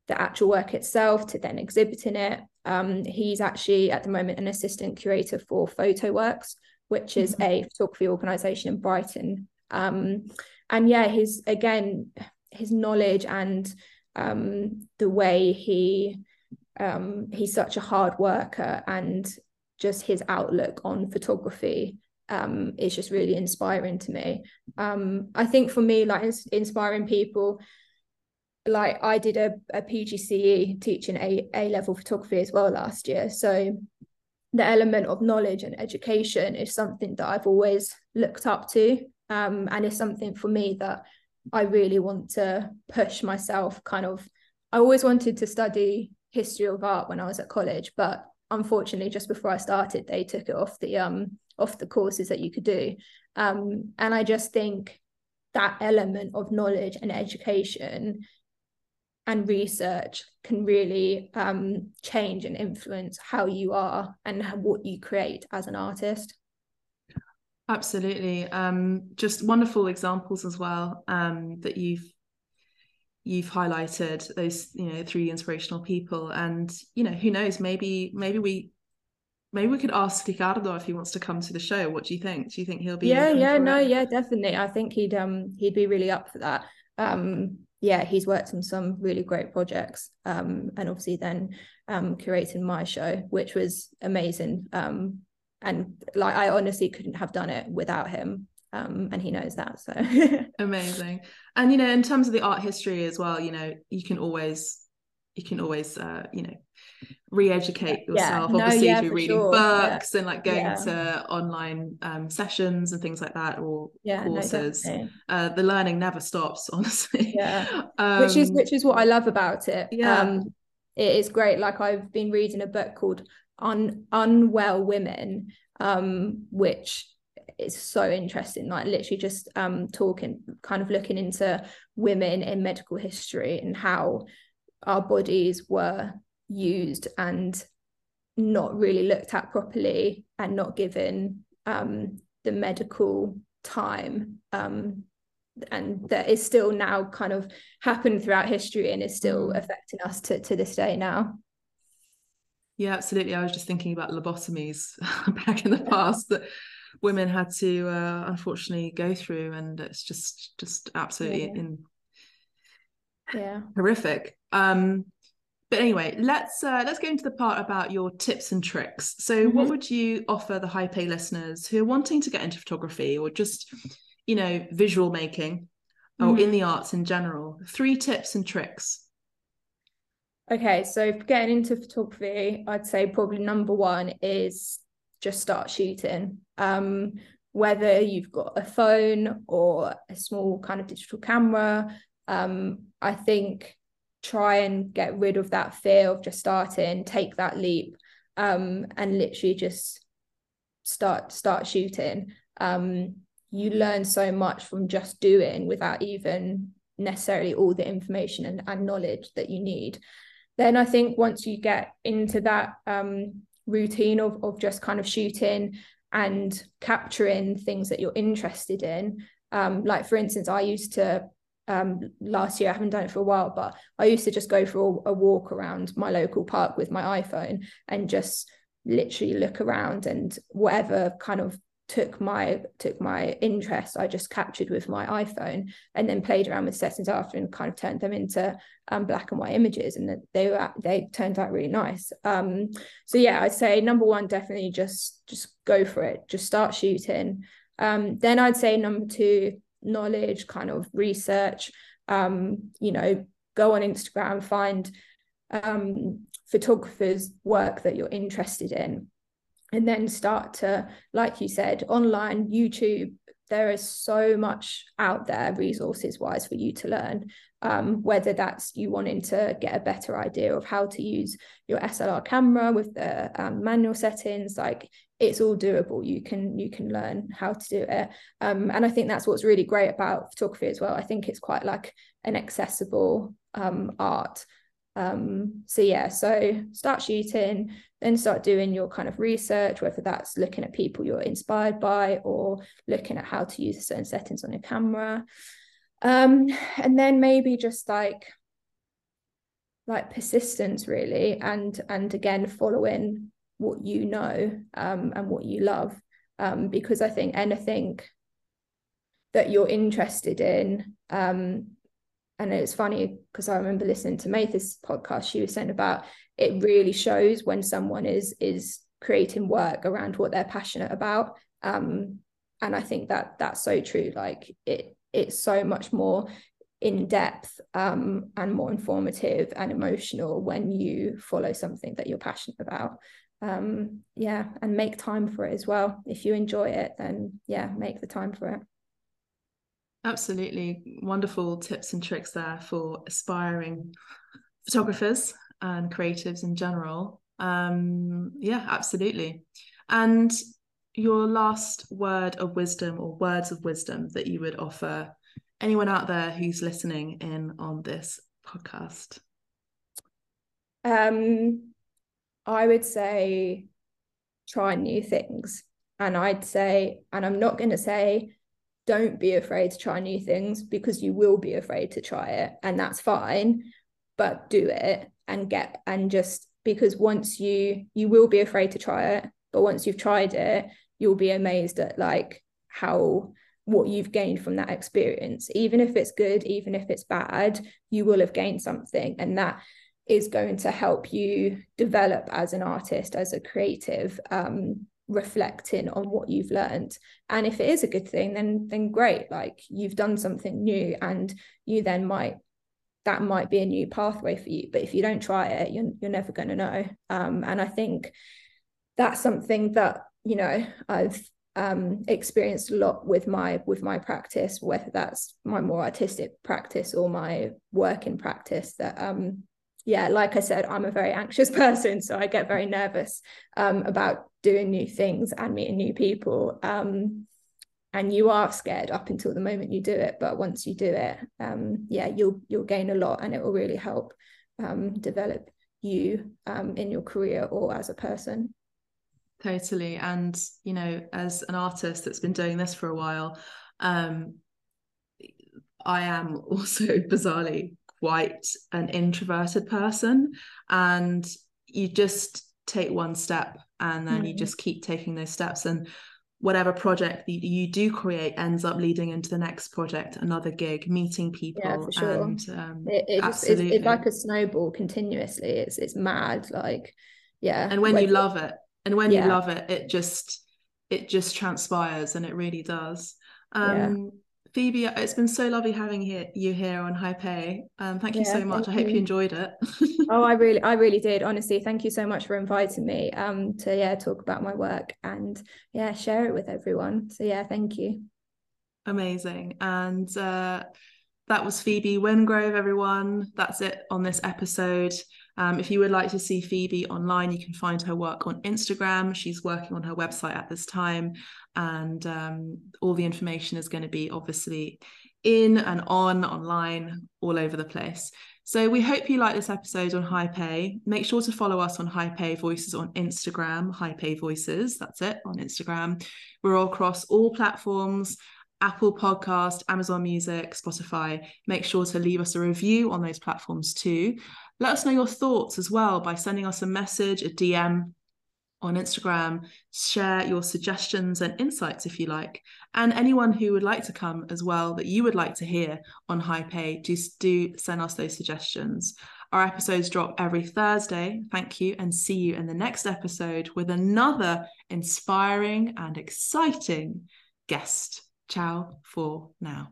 the actual work itself to then exhibiting it. Um, he's actually at the moment an assistant curator for PhotoWorks, which is mm-hmm. a photography organization in Brighton. Um, and yeah, his again, his knowledge and um, the way he um, he's such a hard worker and just his outlook on photography um, is just really inspiring to me. Um, I think for me, like inspiring people like I did a, a PGCE teaching a A level photography as well last year. So the element of knowledge and education is something that I've always looked up to. Um, and it's something for me that I really want to push myself kind of. I always wanted to study history of art when I was at college, but unfortunately, just before I started, they took it off the um off the courses that you could do. Um, and I just think that element of knowledge and education and research can really um, change and influence how you are and what you create as an artist. Absolutely, um, just wonderful examples as well um, that you've you've highlighted those you know three inspirational people, and you know who knows maybe maybe we maybe we could ask Ricardo if he wants to come to the show. What do you think? Do you think he'll be? Yeah, yeah, no, it? yeah, definitely. I think he'd um he'd be really up for that. Um, yeah, he's worked on some really great projects. Um, and obviously then um, curating my show, which was amazing. Um, and like I honestly couldn't have done it without him. Um, and he knows that. So [LAUGHS] amazing. And you know, in terms of the art history as well, you know, you can always you can always uh, you know re-educate yourself. Yeah. obviously yeah, through reading sure. books yeah. and like going to online um, sessions and things like that or courses no, uh, the learning never stops [LAUGHS] honestly. Yeah. Um, which is which is what i love about it. yeah. Um, it is great. Like i've been reading a book called Un- unwell women um, which is so interesting. Like literally just um talking kind of looking into women in medical history and how our bodies were used and not really looked at properly and not given um, the medical time um, and that is still now kind of happened throughout history and is still mm. affecting us to, to this day now. Yeah absolutely. I was just thinking about lobotomies [LAUGHS] back in the past that women had to uh, unfortunately go through and it's just just absolutely yeah. in yeah. horrific. Um but anyway let's uh, let's go into the part about your tips and tricks so mm-hmm. what would you offer the Hype A listeners who are wanting to get into photography or just you know visual making or mm-hmm. in the arts in general three tips and tricks Okay, so getting into photography, I'd say probably number one is just start shooting. Um, whether you've got a phone or a small kind of digital camera, um, I think try and get rid of that fear of just starting, take that leap, um, and literally just start start shooting. Um, you learn so much from just doing without even necessarily all the information and, and knowledge that you need then I think once you get into that um, routine of, of just kind of shooting and capturing things that you're interested in, um, like for instance, I used to um, last year, I haven't done it for a while, but I used to just go for a, a walk around my local park with my iPhone and just literally look around and whatever kind of took my took my interest i just captured with my iphone and then played around with settings after and kind of turned them into um, black and white images and they were they turned out really nice. Um, so yeah i'd say number one definitely just just go for it just start shooting. Um, then i'd say number two knowledge kind of research um, you know go on instagram find um, photographers work that you're interested in and then start to like you said online youtube there is so much out there resources wise for you to learn um, whether that's you wanting to get a better idea of how to use your slr camera with the um, manual settings like it's all doable. You can you can learn how to do it. Um, and i think that's what's really great about photography as well. I think it's quite like an accessible um, art. Um, so yeah so start shooting then start doing your kind of research whether that's looking at people you're inspired by or looking at how to use certain settings on your camera um, and then maybe just like like persistence really and and again following what you know um, and what you love um, because i think anything that you're interested in um, and it's funny because I remember listening to Maytha's podcast. She was saying about it really shows when someone is is creating work around what they're passionate about. Um, and I think that that's so true. Like it, it's so much more in depth um, and more informative and emotional when you follow something that you're passionate about. Um, yeah, and make time for it as well. If you enjoy it, then yeah, make the time for it. Absolutely wonderful tips and tricks there for aspiring photographers and creatives in general. Um, yeah, absolutely. And your last word of wisdom or words of wisdom that you would offer anyone out there who's listening in on this podcast? Um, I would say try new things. And I'd say, and I'm not going to say don't be afraid to try new things because you will be afraid to try it and that's fine but do it and get and just because once you you will be afraid to try it but once you've tried it you'll be amazed at like how what you've gained from that experience. Even if it's good even if it's bad you will have gained something and that is going to help you develop as an artist as a creative um, reflecting on what you've learned. And if it is a good thing then then great like you've done something new and you then might that might be a new pathway for you. But if you don't try it you're, you're never going to know. Um, and i think that's something that you know i've um, experienced a lot with my with my practice whether that's my more artistic practice or my work in practice that um yeah, like I said, I'm a very anxious [LAUGHS] person, so I get very nervous um, about doing new things and meeting new people. Um, and you are scared up until the moment you do it, but once you do it, um, yeah, you'll you'll gain a lot, and it will really help um, develop you um, in your career or as a person. Totally, and you know, as an artist that's been doing this for a while, um, I am [LAUGHS] also bizarrely quite an introverted person and you just take one step and then mm. you just keep taking those steps and whatever project that you do create ends up leading into the next project another gig meeting people yeah, sure. and um, it, it just, it's, it's, like a snowball continuously it's it's mad like yeah and when, you love it and when yeah. you love it it just it just transpires and it really does um Phoebe, it's been so lovely having here, you here on Hype A. Um, thank you Yeah, so much. I hope you you. enjoyed it. Oh, I really, [LAUGHS] I really did. Honestly, thank you so much for inviting me um to yeah talk about my work and yeah share it with everyone. So yeah, thank you. Amazing. And uh, that was Phoebe Wingrove, everyone. That's it on this episode. Um, if you would like to see Phoebe online, you can find her work on Instagram. She's working on her website at this time. And um, all the information is going to be obviously in and on, online, all over the place. So we hope you like this episode on Hype A. Make sure to follow us on Hype A Voices on Instagram, Hype A Voices. That's it on Instagram. We're all across all platforms. Apple Podcast, Amazon Music, Spotify. Make sure to leave us a review on those platforms too. Let us know your thoughts as well by sending us a message, a DM on Instagram. Share your suggestions and insights if you like. And anyone who would like to come as well that you would like to hear on Hype, just do send us those suggestions. Our episodes drop every Thursday. Thank you, and see you in the next episode with another inspiring and exciting guest. Ciao for now.